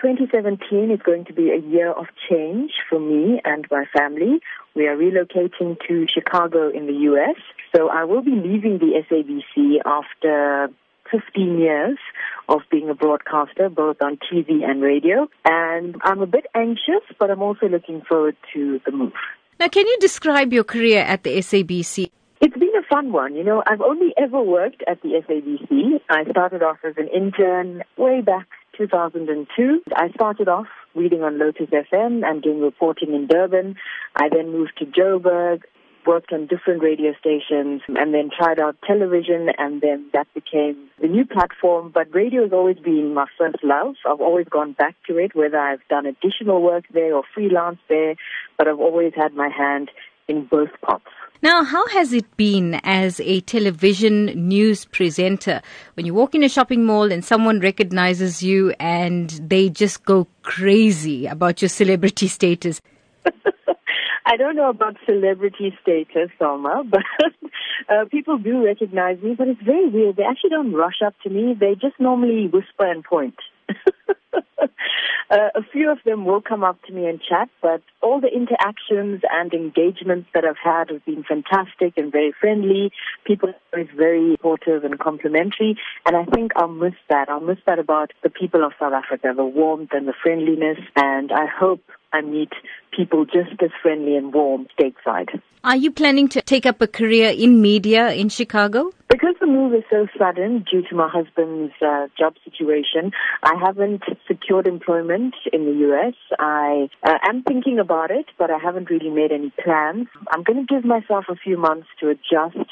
2017 is going to be a year of change for me and my family. We are relocating to Chicago in the U.S. So I will be leaving the SABC after 15 years of being a broadcaster, both on TV and radio. And I'm a bit anxious, but I'm also looking forward to the move. Now, can you describe your career at the SABC? It's been a fun one. You know, I've only ever worked at the SABC. I started off as an intern way back 2002. I started off reading on Lotus FM and doing reporting in Durban. I then moved to Joburg, worked on different radio stations, and then tried out television, and then that became the new platform. But radio has always been my first love. I've always gone back to it, whether I've done additional work there or freelance there, but I've always had my hand in both pots. Now, how has it been as a television news presenter when you walk in a shopping mall and someone recognizes you and they just go crazy about your celebrity status? I don't know about celebrity status, Salma, but uh, people do recognize me, but it's very weird. They actually don't rush up to me. They just normally whisper and point. Uh, a few of them will come up to me and chat, but all the interactions and engagements that I've had have been fantastic and very friendly. People are very supportive and complimentary, and I think I'll miss that. I'll miss that about the people of South Africa, the warmth and the friendliness, and I hope I meet people just as friendly and warm stateside. Are you planning to take up a career in media in Chicago? Because the move is so sudden due to my husband's uh, job situation, I haven't secured employment in the U.S. I uh, am thinking about it, but I haven't really made any plans. I'm going to give myself a few months to adjust.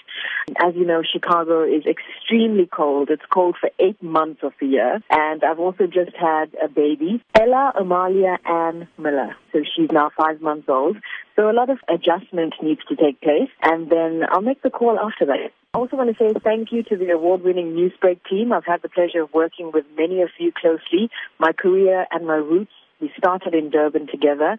As you know, Chicago is extremely cold. It's cold for eight months of the year. And I've also just had a baby, Ella Amalia Ann Miller. So she's now five months old. So a lot of adjustment needs to take place. And then I'll make the call after that. I also want to say thank you to the award-winning Newsbreak team. I've had the pleasure of working with many of you closely. My career and my roots, we started in Durban together.